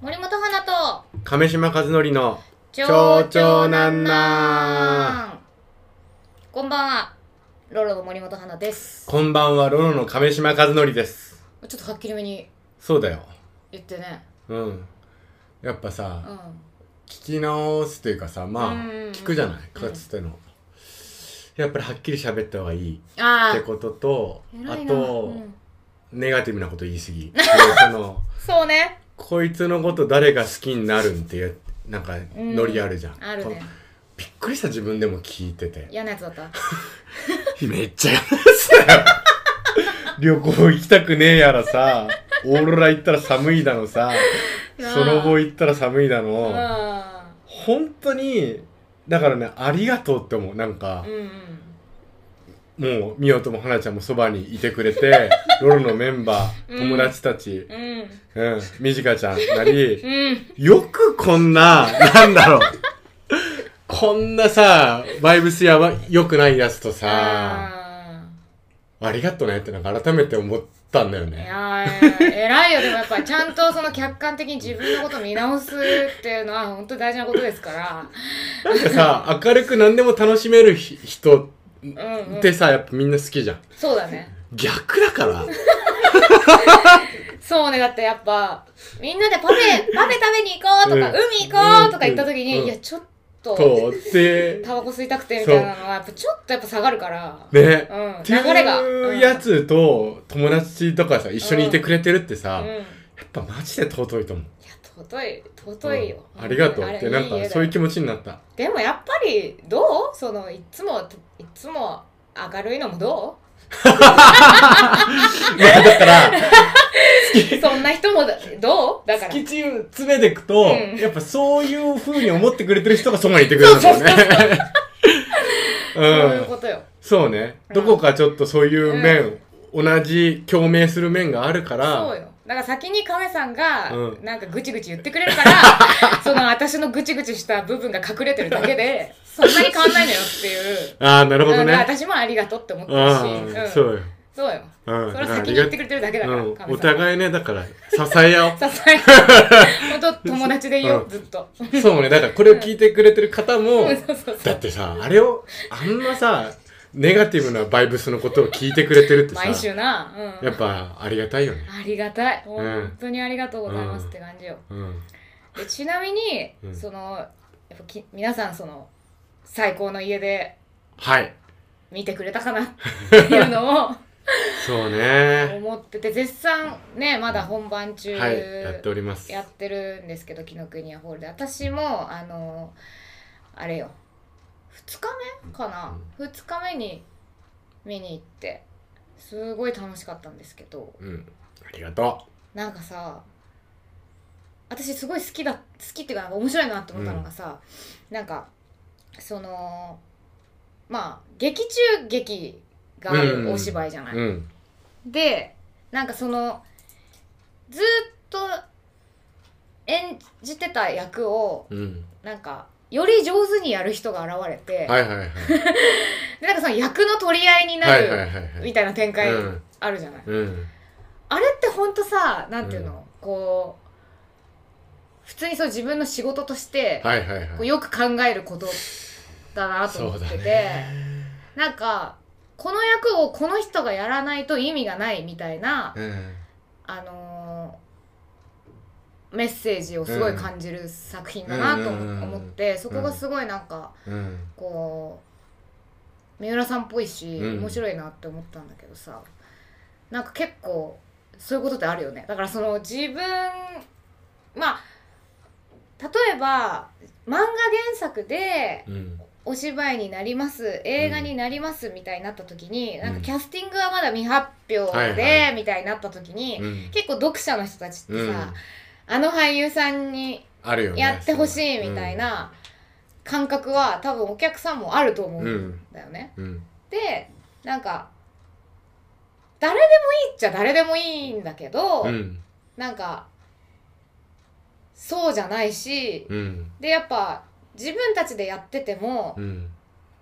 森本花と亀島和則のちょうちょうなんなん。こんばんは。ロロの森本花です。こんばんはロロの亀島和則です。ちょっとはっきりめにそうだよ。言ってね。うん。やっぱうさん。聞き直すというかさまあうんうんうん。聞くじゃない？うんかつての。やっぱりはっきり喋った方がいいってこととあとうん。ネガティブなこと言い過ぎ。で そのそうねこいつのこと誰が好きになるんっていうなんかノリあるじゃん。あるね。びっくりした自分でも聞いてて。嫌なやつだっためっちゃ嫌ですよ。旅行行きたくねえやらさオーロラ行ったら寒いだのさその後行ったら寒いだうのん。本当にだからねありがとうって思うなんか。うんうんもうみおともはなちゃんもそばにいてくれて ロロのメンバーうん。友達たち。うん。うん。みじかちゃんなりうん。よくこんななんだろう。こんなさバイブスやば良くないやつとさあありがとうねってなんか改めて思ったんだよーいねやー偉いよ。でもやっぱりちゃんとその客観的に自分のことを見直すっていうのは本当に大事なことですから。なんかさ明るく何でも楽しめるひ人うんうんってさやっぱみんな好きじゃん。そうだね。逆だから。そうねだってやっぱみんなでパフェパフェ食べに行こうとか、うん。海行こうとか言った時に、うん。いやちょっとタバコ吸いたくてみたいなのはやっぱちょっとやっぱ下がるから、ね。うん、って流れが、いうやつと友達とかさ一緒にいてくれてるってさ、やっぱマジで尊いと思う。や尊い尊いよ、うん。ありがとう。ってなんかそういう気持ちになった。でもやっぱりどう？そのいっつもいっつも明るいのもどいや だからう そんな人もだどう？だから。突き詰めていくと、うん。やっぱそういう風に思ってくれてる人がそばにいてくれるんだも んね。そういうう。ん。ことよ、そうね、うん。どこかちょっとそういう面、同じ共鳴する面があるからそうよだから先に亀さんがうん。なんかぐちぐち言ってくれるから、その私のぐちぐちした部分が隠れてるだけで そんなに変わんないのよっていう。ああなるほどね。私もありがとうって思ってるし、そうよ、そうよ。うん、それは先に言ってくれてるだけだから、お互いねだから支え合おう。支え 本当友達でいよう、うん。ずっと。そうねだからこれを聞いてくれてる方も、だってさあれをあんなさネガティブなバイブスのことを聞いてくれてるってさ。毎週な、うん、やっぱありがたいよね。ありがたい。ん。本当にありがとうございますって感じよ、うん。でちなみに、うん。そのやっぱき皆さんその最高の家ではい。見てくれたかな？っていうのを そうね。思ってて絶賛ねまだ本番中はいやっております。やってるんですけど紀ノ国屋ホールで。私もあのあれよ2日目かな、2日目に見に行ってすごい楽しかったんですけどうん。ありがとなんかさ私すごい好きだ好きっていうかなんか面白いなって思ったのがさ、なんかそのまあ劇中劇があるお芝居じゃない、ううん。でなんかそのずっと演じてた役をうん。なんかより上手にやる人が現れて、はいはいはい。で なんかその役の取り合いになるはいみたいな展開うん。あるじゃない、うん。あれってほんとさなんていうの、こう普通にそう自分の仕事として、はいはいはい。よく考えることだなと思ってて、ね。なんかこの役をこの人がやらないと意味がないみたいな、うん。あのーメッセージをすごい感じる作品だなとうん思って、そこがすごいなんかうん。こう三浦さんっぽいし、うん。面白いなって思ったんだけどさなんか結構そういうことってあるよね。だからその自分まあ例えば漫画原作でうん。お芝居になります映画になりますみたいになった時に、ん。なんかキャスティングはまだ未発表はいで、はみたいになった時に、うん。結構読者の人たちってさ、うんあの俳優さんにあるよねやってほしいみたいな感覚は多分お客さんもあると思うんだよね。うん。でなんか誰でもいいっちゃ誰でもいいんだけど、うん。なんかそうじゃないしうん。でやっぱ自分たちでやっててもうん。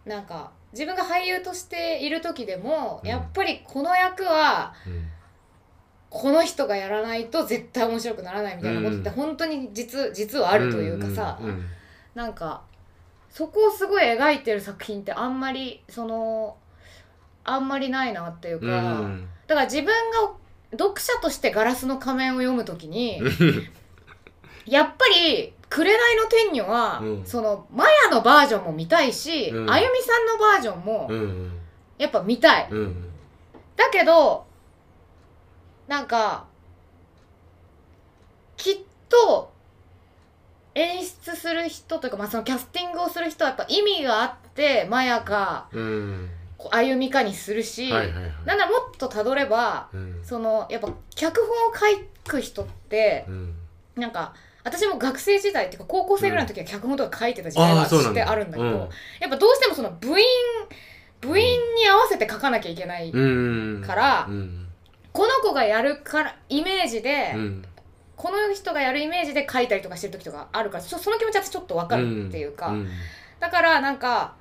なんか自分が俳優としている時でも、うん。やっぱりこの役はうんこの人がやらないと絶対面白くならないみたいなことってうん。本当に実実はあるというかさ、うんうんなんかそこをすごい描いてる作品ってあんまりそのあんまりないなっていうか、うん。だから自分が読者として「ガラスの仮面」を読むときに やっぱり「紅の天女は」うん。そのマヤのバージョンも見たいし、うん。あゆみさんのバージョンもうんやっぱ見たい、だけどなんかきっと演出する人というか、まあ、そのキャスティングをする人はやっぱ意味があってマヤかうん。こうあゆみかにするし、はいはいはい。なんならもっとたどればうん。そのやっぱ脚本を書く人ってうん。なんか私も学生時代っていうか高校生ぐらいの時は脚本とか書いてた時代がしてあるんだけど、うん。やっぱどうしてもその部員部員に合わせて書かなきゃいけない、うん。からうんこの子がやるからイメージで、うん。この人がやるイメージで書いたりとかしてる時とかあるからその気持ちはちょっとわかるっていうか、うん。だからなんか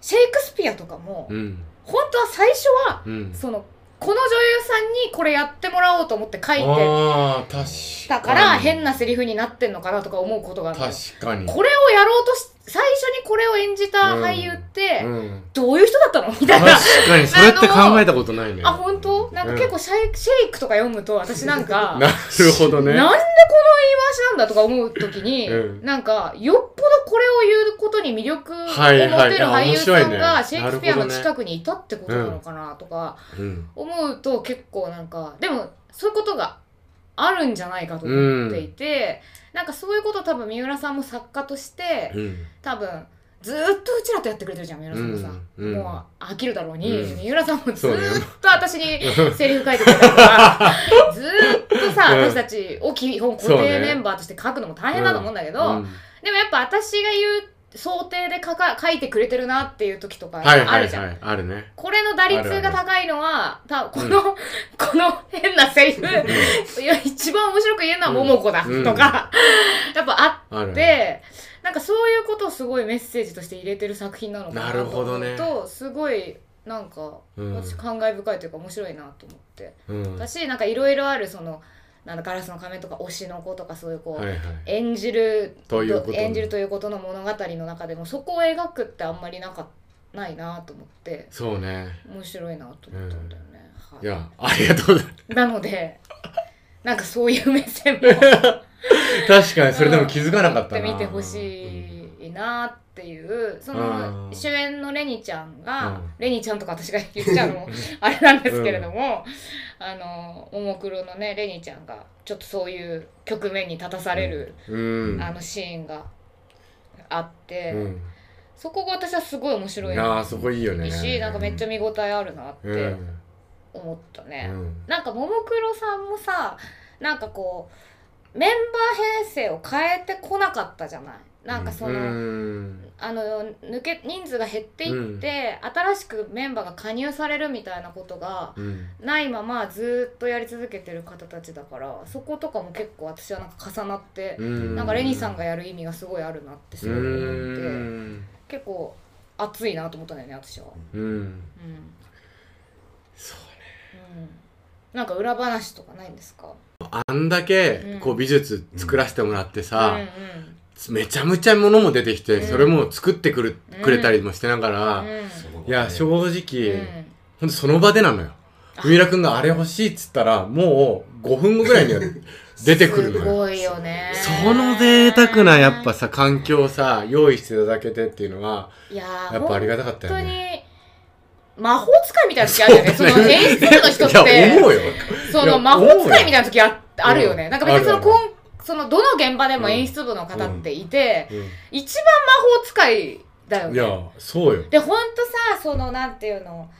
シェイクスピアとかも、うん。本当は最初はうん。そのこの女優さんにこれやってもらおうと思って書いてたから変なセリフになってんのかなとか思うことがある確かに。これをやろうとし最初にこれを演じた俳優って、うん。どういう人だったの？みたい確な。かにそれって考えたことないね。あ、本当？なんか結構シェイ,、シェイクとか読むと私なんか、なるほどね。なんでこの言い回しなんだとか思うときに、うん。なんかよっぽどこれを言うことに魅力を持てる俳優さんがシェイクスピアの近くにいたってことなのかなとかうん。思うと結構なんかでもそういうことがあるんじゃないかと思っていて、なんかそういうこと多分三浦さんも作家としてうん。多分ずーっとうちらとやってくれてるじゃん三浦さんもさ、うんうん。もう飽きるだろうに、うん。三浦さんもずっと私にセリフ書いてくれたりとか。ずーっとさ、うん。私たちを基本固定メンバーとして書くのも大変だと思うんだけど、うん。でもやっぱ私が言う想定で書か書いてくれてるなっていう時とかはいはいあるじゃん。はいあるね。これの打率が高いのは、た この、この変なセリフ、いや、一番面白く言えるのは桃子だ、うん。とか、やっぱあって、なんかそういうことをすごいメッセージとして入れてる作品なのかななるほどね。と思うと、すごい、なんか、うん。私感慨深いというか面白いなと思って。うん。は私、なんかいろいろある、その、なんだ、ガラスの仮面とか推しの子とかそういうこう、いはい。演じるということ演じるということの物語の中でもそこを描くってあんまりなかないなと思って。そうね。面白いなと思ったんだよね、はい。いやありがとう。ございますなのでなんかそういう目線も。確かにそれでも気づかなかったな。うん。見てほしいなっていうそのうん。主演のレニちゃんが、うん。レニちゃんとか私が言っちゃうのもあれなんですけれども、あのももクロのねレニちゃんがちょっとそういう局面に立たされる、うん。あのシーンがあって、うん。そこが私はすごい面白いいやなーそこいいよね。しなんかめっちゃ見応えあるなってうん思ったね、うん。なんかももクロさんもさなんかこうメンバー編成を変えてこなかったじゃないなんかその、うん。あの抜け人数が減っていって、新しくメンバーが加入されるみたいなことがうん。ないままずっとやり続けてる方たちだからそことかも結構私はなんか重なって、うん。なんかレニさんがやる意味がすごいあるなってすうごい思って、ん結構熱いなと思ったんだよね私は。うん。うん。そううん、なんか裏話とかないんですか？あんだけこうう美術作らせてもらってさ、うんめちゃめちゃものも出てきて、うん。それも作ってくる、うんくれたりもしてながら、いや正直、うん。ほんとその場でなのよ。あ。三浦君があれ欲しいっつったらもう5分後ぐらいには 出てくるのよ。すごいよね。その贅沢なやっぱさ環境をさ用意していただけてっていうのはいやっぱありがたかったよ本当ねに魔法使いみたいな時あるよね。その演出部の人っいやて思うよ。その魔法使いみたいな時ああるよね、うん。なんか別にそのあるある。こんそのどの現場でも演出部の方っていて、う一番魔法使いだよね。んいやそうよ。でほんとさそのなんていうの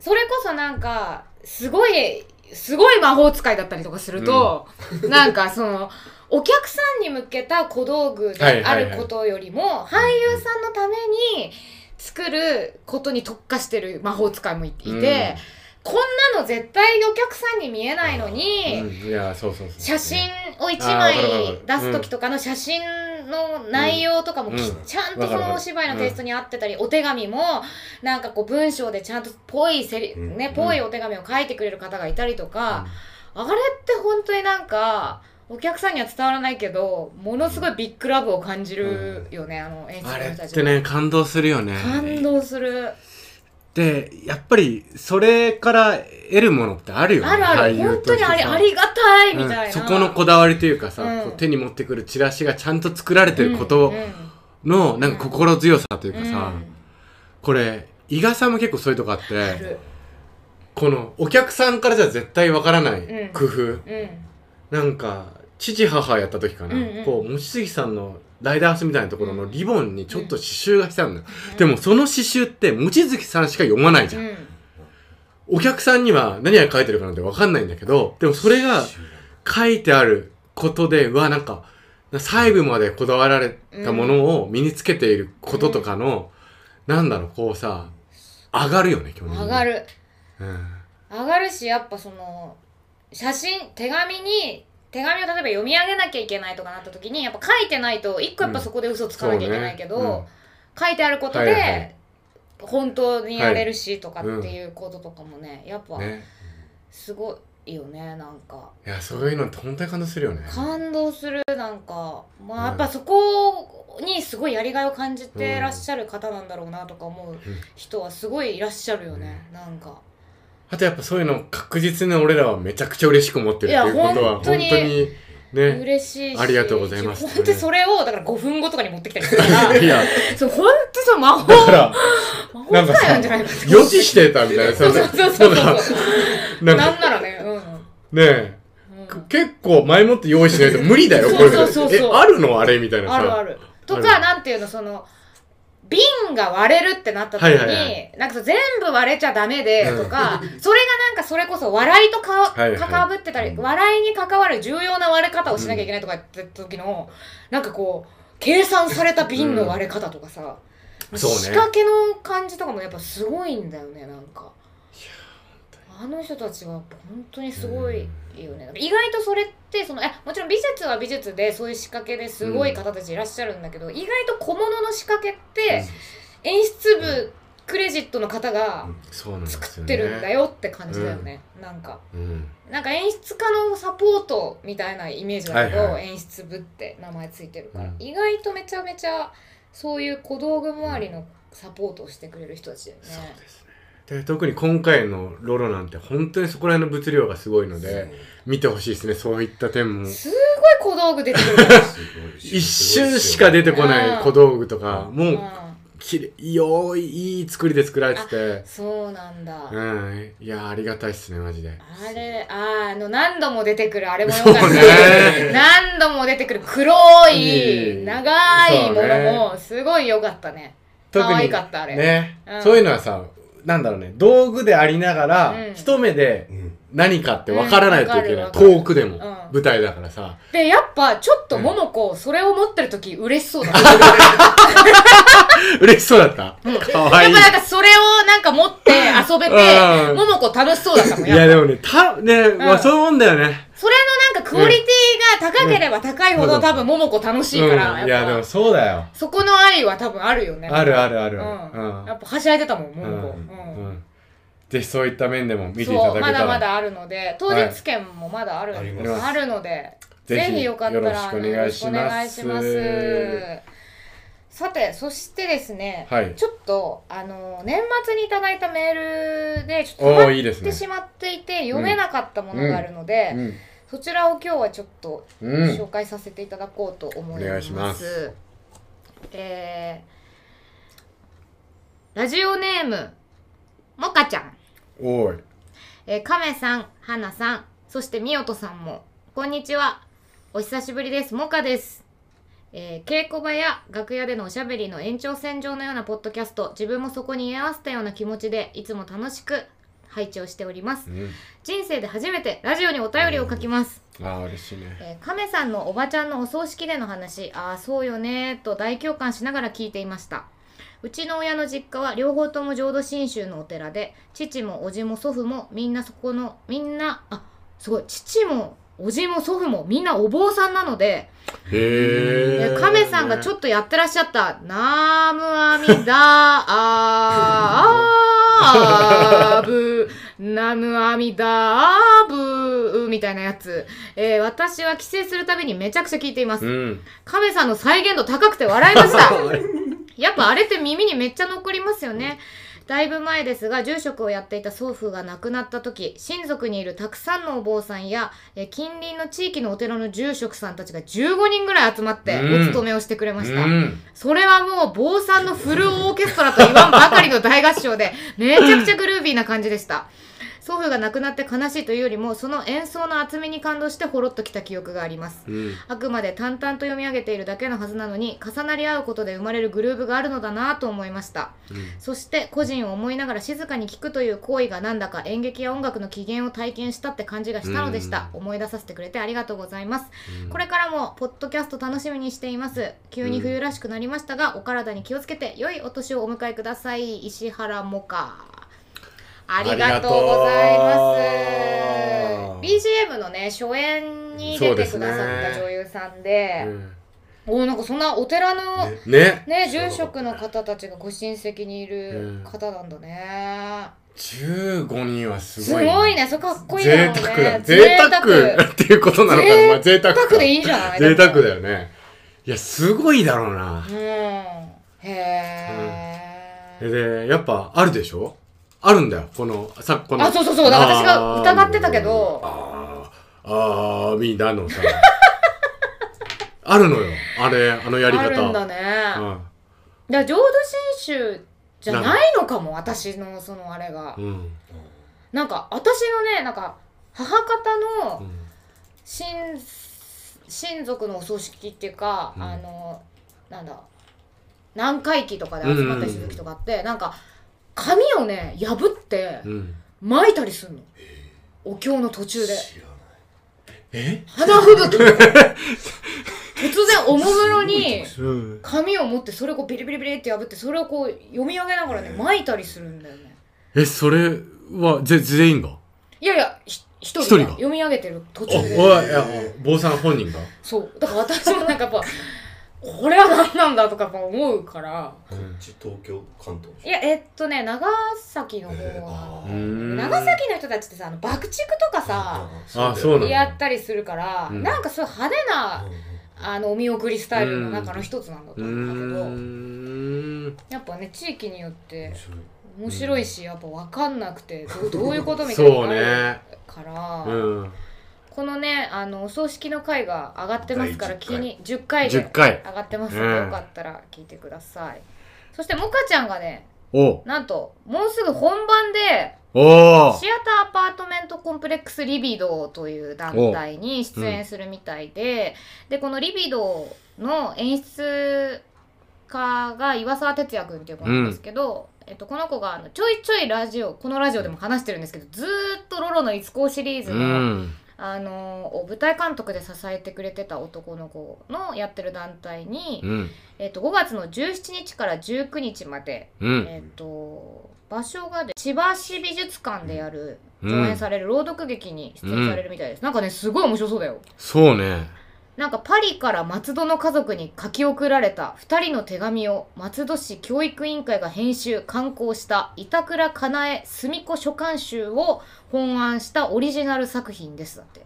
それこそなんかすごいすごい魔法使いだったりとかすると、なんかそのお客さんに向けた小道具であることよりも、俳優さんのために作ることに特化してる魔法使いもいいて、こんなの絶対お客さんに見えないのに、うんいやそうそうそう。写真を1あーわかるわか枚る。出す時とかの写真の内容とかもき、うん。ちゃんとそのお芝居のテイストに合ってたり、お手紙もなんかこう文章でちゃんとぽいセリ、うん。ねぽいお手紙を書いてくれる方がいたりとか、あれって本当になんかお客さんには伝わらないけどものすごいビッグラブを感じるよね、あの演出あれ家の人たちってね感動するよね。感動するでやっぱりそれから得るものってあるよねあるある。本当にありありがたいみたいな、うんそこのこだわりというかさ、うん。こう手に持ってくるチラシがちゃんと作られてることの、なんか心強さというかさ、うん。これ伊賀さんも結構そういうとこあっあてる。このお客さんからじゃ絶対わからないうん。工夫、うん。なんか父母やった時かな、うんうん。こう望月さんのライダースみたいなところのリボンにちょっと刺繍がしてあるのよ、でもその刺繍って望月さんしか読まないじゃん、うん。お客さんには何が書いてるかなんてわかんないんだけどでもそれが書いてあることでうわなんか細部までこだわられたものを身につけていることとかの、なんだろうこうさ上がるよね去年上がる。うん。上がるしやっぱその写真手紙に手紙を例えば読み上げなきゃいけないとかなった時にやっぱ書いてないと一個やっぱそこで嘘つかなきゃいけないけど、そうね。書いてあることで、はいはい。本当にやれるしとかっていうこととかもねやっぱすごいよねなんか。いやそういうのって本当に感動するよね。感動するなんか。まあうん。やっぱそこにすごいやりがいを感じてらっしゃる方なんだろうなとか思う人はすごいいらっしゃるよねなんか。あとやっぱそういうの確実に俺らはめちゃくちゃ嬉しく思ってるっていうことは本当ににね嬉しいしありがとうございます。本当にそれをだから5分後とかに持ってきたりするから。いや。そう本当そう魔法。だから魔法使いなんじゃないか予知してたみたいな。そうそうそうそう。なんかならねうん。ねえ。うん。結構前もって用意しないと無理だよこれそうそうそう。そうえあるの？あれ？みたいなさ。あるある。とあかなんていうのその瓶が割れるってなった時に、はいはいはい。なんかそう全部割れちゃダメでうん。とか、それがなんかそれこそ笑いとか、はいはい。関わってたり、うん。笑いに関わる重要な割れ方をしなきゃいけないとかって時の、なんかこう計算された瓶の割れ方とかさ、そうね。仕掛けの感じとかもやっぱすごいんだよねなんかあの人たちは本当にすごいよね、意外とそれってそのえもちろん美術は美術でそういう仕掛けですごい方たちいらっしゃるんだけど、意外と小物の仕掛けって演出部クレジットの方が作ってるんだよって感じだよね、なんか。うん。なんか演出家のサポートみたいなイメージだけど、はいはい。演出部って名前ついてるから、うん。意外とめちゃめちゃそういう小道具周りのサポートをしてくれる人たちだよね。そうですねで特に今回のロロなんて本当にそこら辺の物量がすごいので見てほしいですねそういった点も。すごい小道具出てくる。一瞬しか出てこない小道具とかもううん。きれいよいいい作りで作られてて。そうなんだ。うん。いやありがたいっすねマジで。あれ、あーあの、何度も出てくるあれもよかった。そうね。何度も出てくる黒い、うん。長いものもすごい良かったね。可愛かったあれ。ね、うん。そういうのはさなんだろうね。道具でありながら、うん。一目でうん。何かって分からないといけない、うんわかる遠くでも、うん。舞台だからさ。で、やっぱちょっと桃子、それを持ってる時嬉しそうだった。嬉しそうだった、うん。かわいいやっぱなんかそれをなんか持って遊べて、うん。桃子楽しそうだったもん。いやでやっぱもねたね、まあそういうもんだよね。それクオリティが高ければ高いほど多分桃子楽しいから、うん、いやでもそうだよ。そこの愛は多分あるよね。あるあるある。うん。うん。やっぱはしゃいでたもん、う桃子。ん。うん。うん。ぜひそういった面でも見ていただけたら。まだまだあるので、当日券もまだある,、あります。あるので、ぜひよかったらよろしくお願いします。さて、そしてですね、はい。ちょっと、あの、年末にいただいたメールで、ちょっとお溜まっーいいですね。てしまっていて、読めなかったものがあるので、うんそちらを今日はちょっとうん紹介させていただこうと思います。お願いしますえーラジオネーム、もかちゃん。おいえー、亀さん、はなさん、そしてみよとさんも、こんにちは。お久しぶりです。もかです。えー稽古場や楽屋でのおしゃべりの延長線上のようなポッドキャスト、自分もそこに居合わせたような気持ちで、いつも楽しく拝聴しております。う。ん。人生で初めてラジオにお便りを書きます。ああ嬉しいね。えー亀さんのおばちゃんのお葬式での話、ああ、そうよねーと大共感しながら聞いていました。うちの親の実家は両方とも浄土真宗のお寺で、父も叔父も祖父もみんなそこの、みんな、あ、すごい、父も叔父も祖父もみんなお坊さんなので、へ亀さんがちょっとやってらっしゃった、ナームアミダーあー。あーぶナムアミダーブーみたいなやつ。えー私は帰省するたびにめちゃくちゃ聞いています。うん。亀さんの再現度高くて笑いました。やっぱあれって耳にめっちゃ残りますよね。だいぶ前ですが、住職をやっていた祖父が亡くなった時、親族にいるたくさんのお坊さんや、え近隣の地域のお寺の住職さんたちが15人ぐらい集まってうんお勤めをしてくれました。うん。それはもう坊さんのフルオーケストラと言わんばかりの大合唱で、めちゃくちゃグルービーな感じでした。祖父が亡くなって悲しいというよりも、その演奏の厚みに感動してほろっときた記憶があります。うん。あくまで淡々と読み上げているだけのはずなのに重なり合うことで生まれるグルーヴがあるのだなと思いました。そして個人を思いながら静かに聞くという行為がなんだか演劇や音楽の起源を体験したって感じがしたのでした。思い出させてくれてありがとうございます。これからもポッドキャスト楽しみにしています。急に冬らしくなりましたがお体に気をつけて良いお年をお迎えください。石原もかありがとうございます。BGM のね初演に出てくださった女優さんでうん。おーなんかそんなお寺のね。ね住職の方たちがご親戚にいる方なんだね、15人はすすごい。ごいね。それかっこいいだろうね。贅沢だ。贅沢。っていうことなのかな。まあ贅沢。か。贅沢でいいんじゃない？贅沢よだよね。いや、すごいだろうな。うん。へえ、で、やっぱあるでしょ？あるんだよ。この、さ、この。あそうそうそうだから私が疑ってたけどあーあー、みんなのさ。あるのよ。あれ、あのやり方。あるんだね、だから浄土真宗じゃないのかも私のそのあれがうん。うん。なんか私のねなんか母方のうん親親族のお葬式っていうか、うんあのなんだ南海期とかで集まったりする時とかあって、なんか紙をね破ってうん。巻いたりするの、お経の途中で。知らない。え？花吹雪。突然おもむろにうん。紙を持ってそれをこうビリビリビリって破ってそれをこう読み上げながらね巻いたりするんだよね。え、それは、ぜ、全員が？いやいやひ一人がが？読み上げてる途お、中おい、いでや、坊さん本人が？そう。だから私もなんかやっぱこれは何なんだとか思うから。こっち東京関東いやえっとね長崎の方えーはあ、ー。うん。長崎の人たちってさあの爆竹とかさあそうやったりするから、うん。なんかそういう派手なあのお見送りスタイルの中の一つなんだと思うんだけど、ん。やっぱね地域によって面白い。し、やっぱ分かんなくてどうどういうことみたいなのそうがあるね。から、うん。このねあのお葬式の回が上がってますから第10回。気に10回で10回。上がってますので、うん。よかったら聞いてください。そしてモカちゃんがねお。なんともうすぐ本番でシアターアパートメントコンプレックスリビドーという団体に出演するみたいで、でこのリビドーの演出家が岩沢哲也君っていう子なんですけど、えっと、この子があのちょいちょいラジオこのラジオでも話してるんですけどずーっとロロの一行シリーズうの、ん。あの舞台監督で支えてくれてた男の子のやってる団体に、うん。えっと、5月の17日から19日までうん。えっ、と場所がで千葉市美術館でやるうん上演される朗読劇に出演されるみたいです、なんかねすごい面白そうだよそうね。なんかパリから松戸の家族に書き送られた2人の手紙を松戸市教育委員会が編集刊行した板倉かなえ澄子書簡集を本案したオリジナル作品ですだって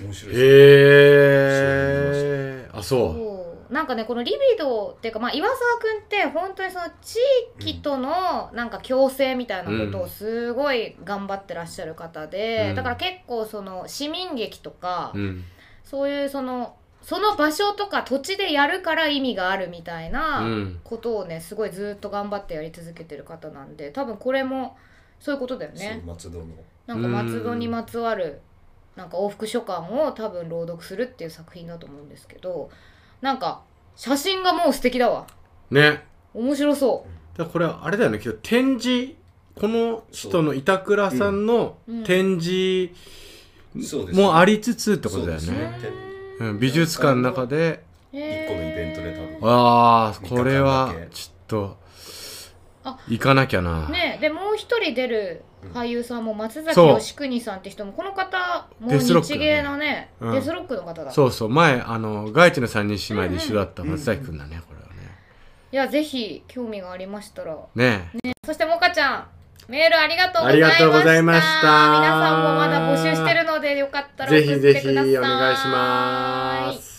面白いへえ。あ、そそうなんかねこのリビドーっていうか、まあ、岩沢君って本当にその地域とのなんか共生みたいなことをすごい頑張ってらっしゃる方で、うんだから結構その市民劇とか、う。うん。そういうそのその場所とか土地でやるから意味があるみたいなうんことをねすごいずっと頑張ってやり続けてる方なんで多分これもそういうことだよね。松戸のなんか松戸にまつわるなんか往復書簡を多分朗読するっていう作品だと思うんですけどなんか写真がもう素敵だわね。面白そだからこれあれだよね。けど展示、この人の板倉さんのうん展示そうですもありつつってことだよね。ね。うん、美術館の中で、う一個のイベントで多分。ああ、これはちょっとあ行かなきゃな。ねでもう一人出る俳優さんも松崎義邦さんって人もこの方もデスロックだね。日芸のねうん。デスロックの方だ。そうそう、前、あの、外地の三人姉妹で一緒だった松崎くんだね、これはね。いやぜひ興味がありましたら。ねそしてもかちゃんメールありがとうございました。ありがとうございました。皆さんもまだ募集してるのでよかったらぜひぜひお願いします。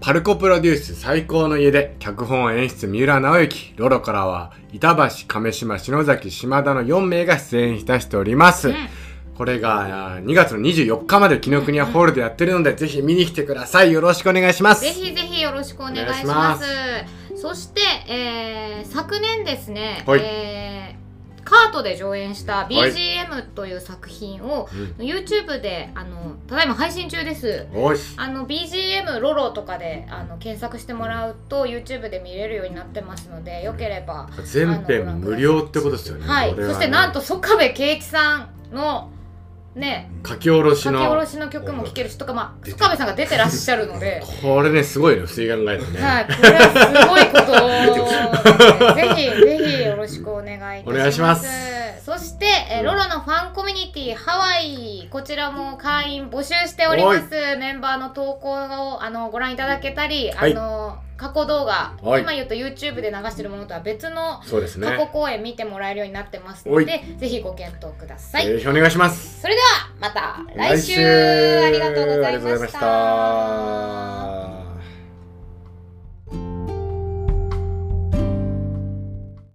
パルコプロデュース最高の家で脚本演出三浦直之ロロからは板橋亀島篠崎島田の4名が出演いたしております、うんこれがあー2月の24日まで紀ノ国屋ホールでやってるのでぜひ見に来てください。よろしくお願いします。ぜひぜひよろしくお願いしお願いしまますそして、えー昨年ですね、はい。えーカートで上演した BGM という作品を、う YouTube であのただいま配信中です。あの BGM ロロとかであの検索してもらうと YouTube で見れるようになってますのでよければ全編無料ってことですよね。はい、そしてなんと曽我部圭一さんのね。書き下ろし書き下ろのしの曲も聴けるしとかまあ曽我部さんが出てらっしゃるので。これねすごいね。不思議考えるとね、はい、これはすごいこと。ぜひぜひよろしくお願いいたします。お願いします。そして、えーロロのファンコミュニティハワイこちらも会員募集しております。メンバーの投稿をあのご覧いただけたり、はい。あの過去動画、はい。今言うと YouTube で流してるものとは別のそうですね。過去公演見てもらえるようになってますので、ぜひご検討ください。ぜひお願いします。それではまた来週。ありがとうございました